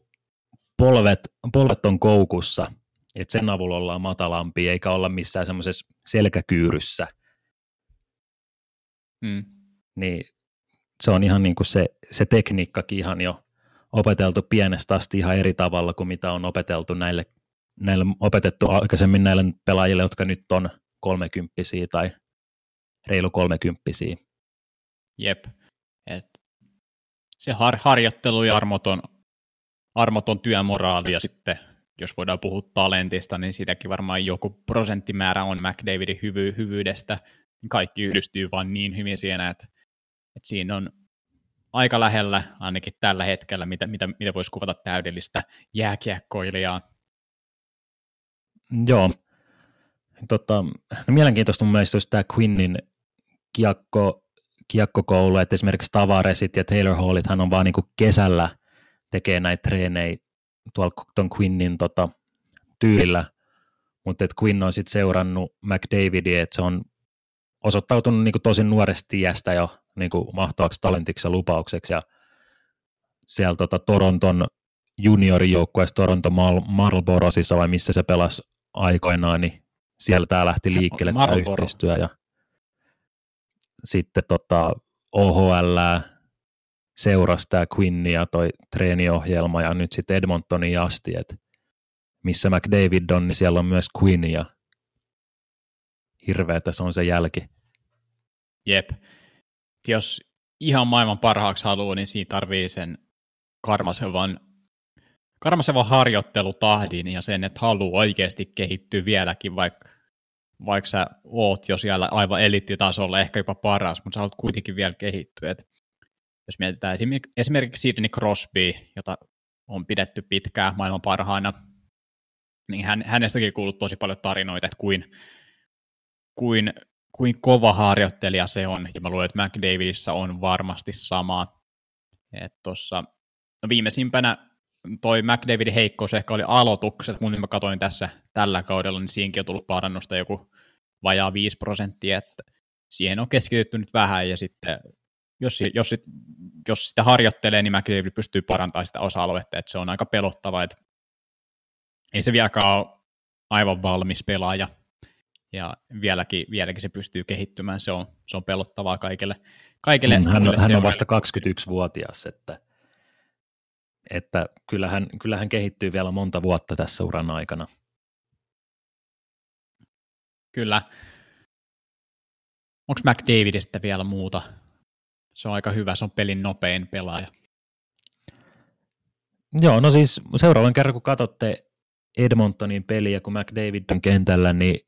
polvet, polvet on koukussa, että sen avulla ollaan matalampi eikä olla missään semmoisessa selkäkyyryssä. Mm. Niin se on ihan niin kuin se, se tekniikkakin ihan jo opeteltu pienestä asti ihan eri tavalla kuin mitä on opeteltu näille, näille opetettu aikaisemmin näille pelaajille, jotka nyt on kolmekymppisiä tai reilu kolmekymppisiä. Jep. Et se har- harjoittelu ja armoton, armoton työmoraali ja sitten jos voidaan puhua talentista, niin sitäkin varmaan joku prosenttimäärä on McDavidin hyvy- hyvyydestä. Kaikki yhdistyy vain niin hyvin siinä, että, että siinä on aika lähellä ainakin tällä hetkellä, mitä, mitä, mitä voisi kuvata täydellistä jääkiekkoilijaa. Joo. Tota, no mielenkiintoista mun mielestä olisi tämä Quinnin kiekko, kiekkokoulu, että esimerkiksi Tavaresit ja Taylor Hallit hän on vaan niinku kesällä tekee näitä treenejä tuolla ton Quinnin tota, tyylillä, mutta Quinn on sitten seurannut McDavidia, että se on osoittautunut niinku tosi nuoresti iästä jo niinku mahtavaksi talentiksi ja lupaukseksi, ja siellä tota, Toronton juniorijoukkueessa Toronto Mal- Marlborosissa vai missä se pelasi aikoinaan, niin siellä tämä lähti liikkeelle tämä yhteistyö ja sitten tota, OHL seurasi tämä ja toi treeniohjelma ja nyt sitten Edmontonin asti, että missä McDavid on, niin siellä on myös Quinn ja hirveätä se on se jälki. Jep. Jos ihan maailman parhaaksi haluaa, niin siinä tarvii sen karmasevan, karmasevan harjoittelutahdin ja sen, että haluaa oikeasti kehittyä vieläkin, vaikka vaikka sä oot jo siellä aivan eliittitasolla, ehkä jopa paras, mutta sä haluat kuitenkin vielä kehittyä. Et jos mietitään esimerkiksi Sidney Crosby, jota on pidetty pitkään maailman parhaana, niin hän, hänestäkin kuullut tosi paljon tarinoita, että kuin, kuin, kuin kova harjoittelija se on, ja mä luulen, että McDavidissa on varmasti sama. Että tossa, no viimeisimpänä toi McDavidin heikkous ehkä oli aloitukset, kun mä katsoin tässä tällä kaudella, niin siinäkin on tullut parannusta joku vajaa 5 prosenttia, että siihen on keskitytty nyt vähän, ja sitten jos, jos, sit, jos sitä harjoittelee, niin McDavid pystyy parantamaan sitä osa-aluetta, että se on aika pelottava, että ei se vieläkään ole aivan valmis pelaaja, ja vieläkin, vieläkin se pystyy kehittymään, se on, se on pelottavaa kaikille. kaikille mm, hän, on, hän on vasta 21-vuotias, että että kyllähän, kyllähän kehittyy vielä monta vuotta tässä uran aikana. Kyllä. Onko McDavidistä vielä muuta? Se on aika hyvä, se on pelin nopein pelaaja. Joo, no siis seuraavan kerran kun katsotte Edmontonin peliä, kun McDavid on kentällä, niin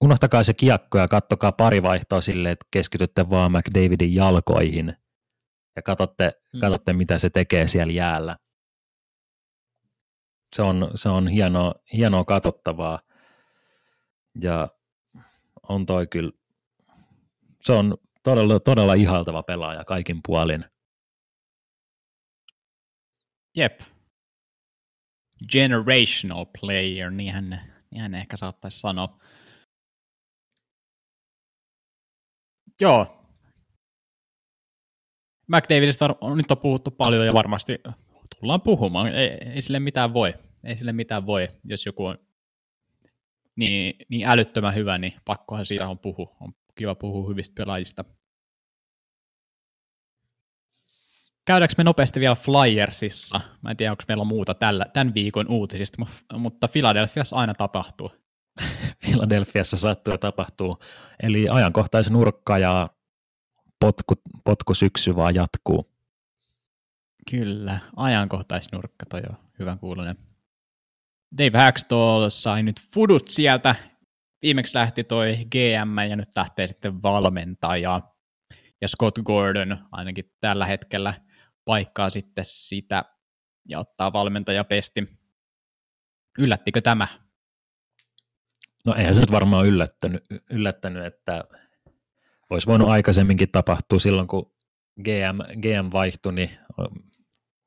unohtakaa se kiekko ja kattokaa pari vaihtoa sille, että keskitytte vaan McDavidin jalkoihin – ja katsotte, mm. katsotte mitä se tekee siellä jäällä. Se on, se on hienoa, hienoa katsottavaa ja on toi kyllä, se on todella, todella ihaltava pelaaja kaikin puolin. Jep. Generational player, niin hän, niin hän ehkä saattaisi sanoa. Joo, McDavidista on, nyt on puhuttu paljon ja varmasti tullaan puhumaan. Ei, ei sille mitään voi. Ei sille mitään voi, jos joku on niin, niin älyttömän hyvä, niin pakkohan siitä on puhu. On kiva puhua hyvistä pelaajista. käydäänkö me nopeasti vielä Flyersissa? Mä en tiedä, onko meillä muuta tällä, tämän viikon uutisista, mutta Philadelphiassa aina tapahtuu. Philadelphiassa sattuu ja tapahtuu. Eli ajankohtaisen nurkka ja potku, potku syksy vaan jatkuu. Kyllä, ajankohtaisnurkka toi on hyvän kuulonen. Dave Hackstall sai nyt fudut sieltä. Viimeksi lähti toi GM ja nyt lähtee sitten valmentaja. Ja Scott Gordon ainakin tällä hetkellä paikkaa sitten sitä ja ottaa valmentajapesti. Yllättikö tämä? No eihän se nyt varmaan yllättänyt, yllättänyt että olisi voinut aikaisemminkin tapahtua silloin, kun GM, GM vaihtui, niin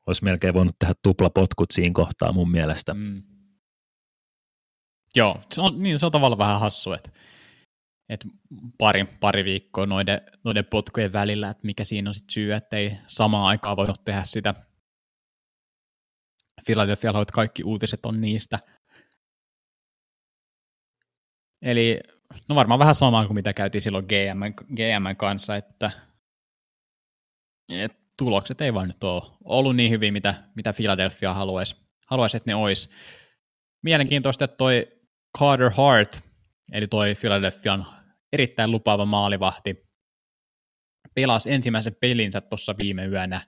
olisi melkein voinut tehdä tuplapotkut siinä kohtaa mun mielestä. Mm. Joo, se on, niin, se on tavallaan vähän hassu, että, että pari, pari viikkoa noiden, noiden potkujen välillä, että mikä siinä on sitten syy, että ei samaan aikaan voinut tehdä sitä. Philadelphia kaikki uutiset on niistä. Eli no varmaan vähän samaa kuin mitä käytiin silloin GM, GM kanssa, että, että tulokset ei vaan nyt ole ollut niin hyvin, mitä, mitä Philadelphia haluaisi, haluaisi, että ne olisi. Mielenkiintoista, että toi Carter Hart, eli toi Philadelphian erittäin lupaava maalivahti, pelasi ensimmäisen pelinsä tuossa viime yönä,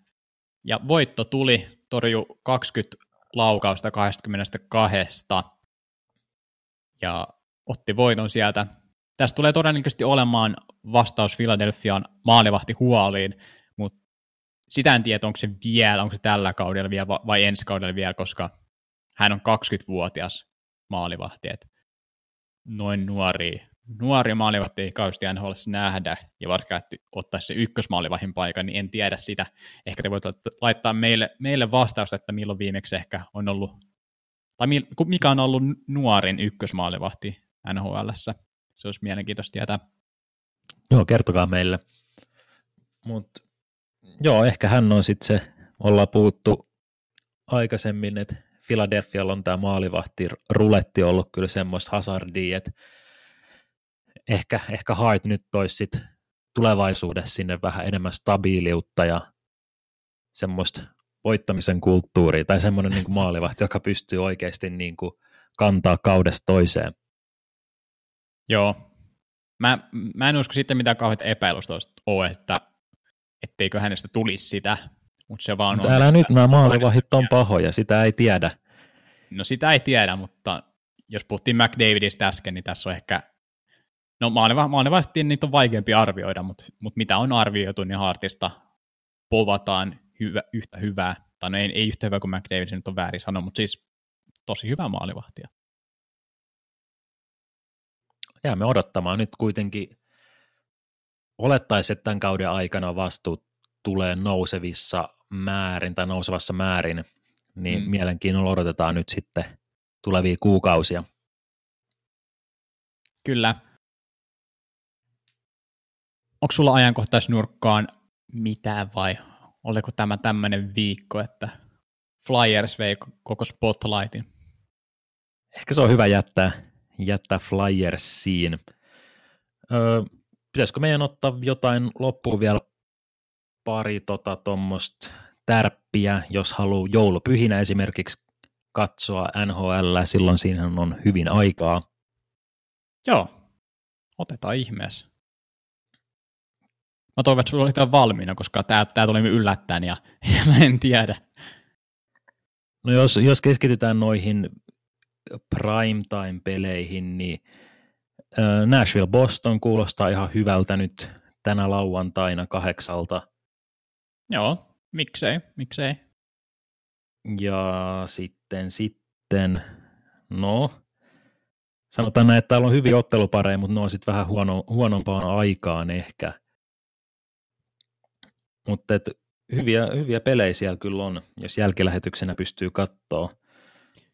ja voitto tuli, torju 20 laukausta 22, ja otti voiton sieltä. Tästä tulee todennäköisesti olemaan vastaus Philadelphian maalivahti huoliin, mutta sitä en tiedä, onko se vielä, onko se tällä kaudella vielä vai ensi kaudella vielä, koska hän on 20-vuotias maalivahti, että noin nuori, nuori maalivahti ei kauheasti NHL nähdä, ja vaikka että ottaisi se ykkösmaalivahin paikan, niin en tiedä sitä. Ehkä te voitte laittaa meille, meille vastausta, että milloin viimeksi ehkä on ollut, tai mikä on ollut nuorin ykkösmaalivahti nhl Se olisi mielenkiintoista tietää. Joo, kertokaa meille. Mutta joo, ehkä hän on sitten se, ollaan puhuttu aikaisemmin, että Philadelphialla on tämä maalivahti ruletti ollut kyllä semmoista hazardia, että ehkä, ehkä Hart nyt toisi sit tulevaisuudessa sinne vähän enemmän stabiiliutta ja semmoista voittamisen kulttuuria tai semmoinen niin maalivahti, joka pystyy oikeasti niin kuin kantaa kaudesta toiseen. Joo. Mä, mä en usko sitten mitään kauheita epäilystä ole, että etteikö hänestä tulisi sitä, mutta se vaan mutta on. Älä nyt, nämä maalivahit on pahoja, sitä ei tiedä. No sitä ei tiedä, mutta jos puhuttiin McDavidistä äsken, niin tässä on ehkä, no maalivahit, niitä on vaikeampi arvioida, mutta, mutta mitä on arvioitu, niin Hartista povataan hyvä, yhtä hyvää, tai no ei, ei yhtä hyvää kuin McDavid, se nyt on väärin sanoa, mutta siis tosi hyvä maalivahtia jäämme odottamaan nyt kuitenkin. Olettaisiin, että tämän kauden aikana vastuut tulee nousevissa määrin tai nousevassa määrin, niin mm. mielenkiinnolla odotetaan nyt sitten tulevia kuukausia. Kyllä. Onko sulla ajankohtaisnurkkaan mitään vai oliko tämä tämmöinen viikko, että Flyers vei koko spotlightin? Ehkä se on hyvä jättää jättää Flyersiin. Öö, pitäisikö meidän ottaa jotain loppuun vielä pari tota tuommoista tärppiä, jos haluaa joulupyhinä esimerkiksi katsoa NHL, silloin siinä on hyvin aikaa. Joo, otetaan ihmeessä. Mä toivon, että sulla oli tämä valmiina, koska tämä, tämä tuli yllättäen ja, ja mä en tiedä. No jos, jos keskitytään noihin primetime-peleihin, niin Nashville Boston kuulostaa ihan hyvältä nyt tänä lauantaina kahdeksalta. Joo, miksei, miksei. Ja sitten, sitten, no, sanotaan näin, että täällä on hyviä ottelupareja, mutta ne on sitten vähän huono, huonompaan aikaan ehkä. Mutta hyviä, hyviä pelejä siellä kyllä on, jos jälkilähetyksenä pystyy katsoa.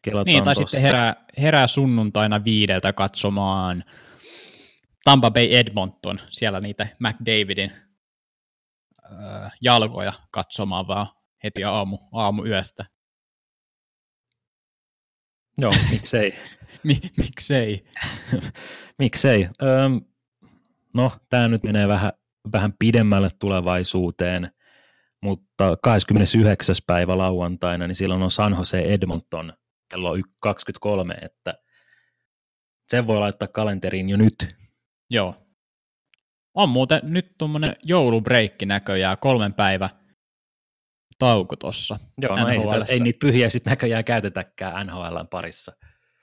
Kelataan niin, tai tossa. sitten herää, herää sunnuntaina viideltä katsomaan Tampa Bay Edmonton, siellä niitä McDavidin äh, jalkoja katsomaan vaan heti aamu, aamu yöstä. Joo, miksei. Mi, miksei? miksei? Öm, no, tämä nyt menee vähän, vähän pidemmälle tulevaisuuteen, mutta 29. päivä lauantaina, niin silloin on San Jose Edmonton kello 23, että sen voi laittaa kalenteriin jo nyt. Joo. On muuten nyt tuommoinen joulubreikki näköjään, kolmen päivä tauko tossa. Joo, no ei, sitä, ei niitä pyhiä sitten näköjään käytetäkään NHLn parissa.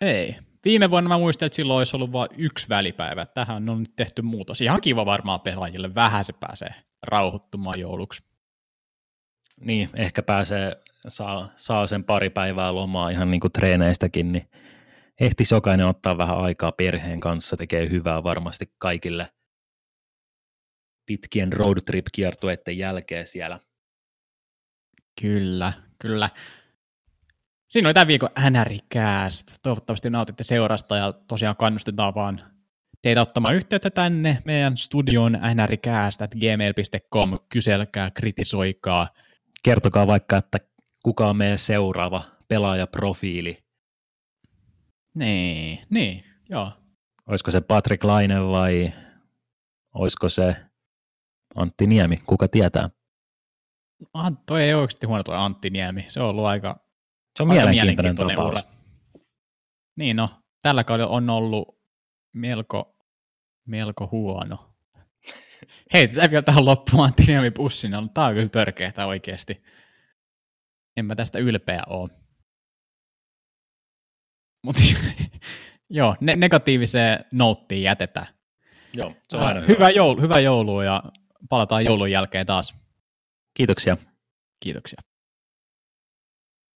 Ei. Viime vuonna mä muistelin, että silloin olisi ollut vain yksi välipäivä. Tähän on nyt tehty muutos. Ihan kiva varmaan pelaajille. Vähän se pääsee rauhoittumaan jouluksi. Niin, ehkä pääsee, saa, saa sen pari päivää lomaa ihan niin kuin treeneistäkin, niin ehtisi jokainen ottaa vähän aikaa perheen kanssa, tekee hyvää varmasti kaikille pitkien roadtrip-kiertueiden jälkeen siellä. Kyllä, kyllä. Siinä oli tämän viikon NRCast. Toivottavasti nautitte seurasta ja tosiaan kannustetaan vaan teitä ottamaan yhteyttä tänne meidän studion nrcast.gmail.com. Kyselkää, kritisoikaa. Kertokaa vaikka, että kuka on meidän seuraava pelaajaprofiili. Niin, niin, joo. Olisiko se Patrick Laine vai olisiko se Antti Niemi, kuka tietää? Ah, toi ei oikeasti huono tuo Antti Niemi. Se on ollut aika, se on aika mielenkiintoinen, mielenkiintoinen tapaus. Niin no, tällä kaudella on ollut melko, melko huono. Hei, tätä vielä tähän loppuun Antti Niemi bussin. No, tää on kyllä törkeetä oikeasti. En mä tästä ylpeä ole. Mutta joo, ne- negatiiviseen nouttiin jätetään. Joo, se on aina hyvä. Hyvä, joulu, hyvä joulua ja palataan joulun jälkeen taas. Kiitoksia. Kiitoksia.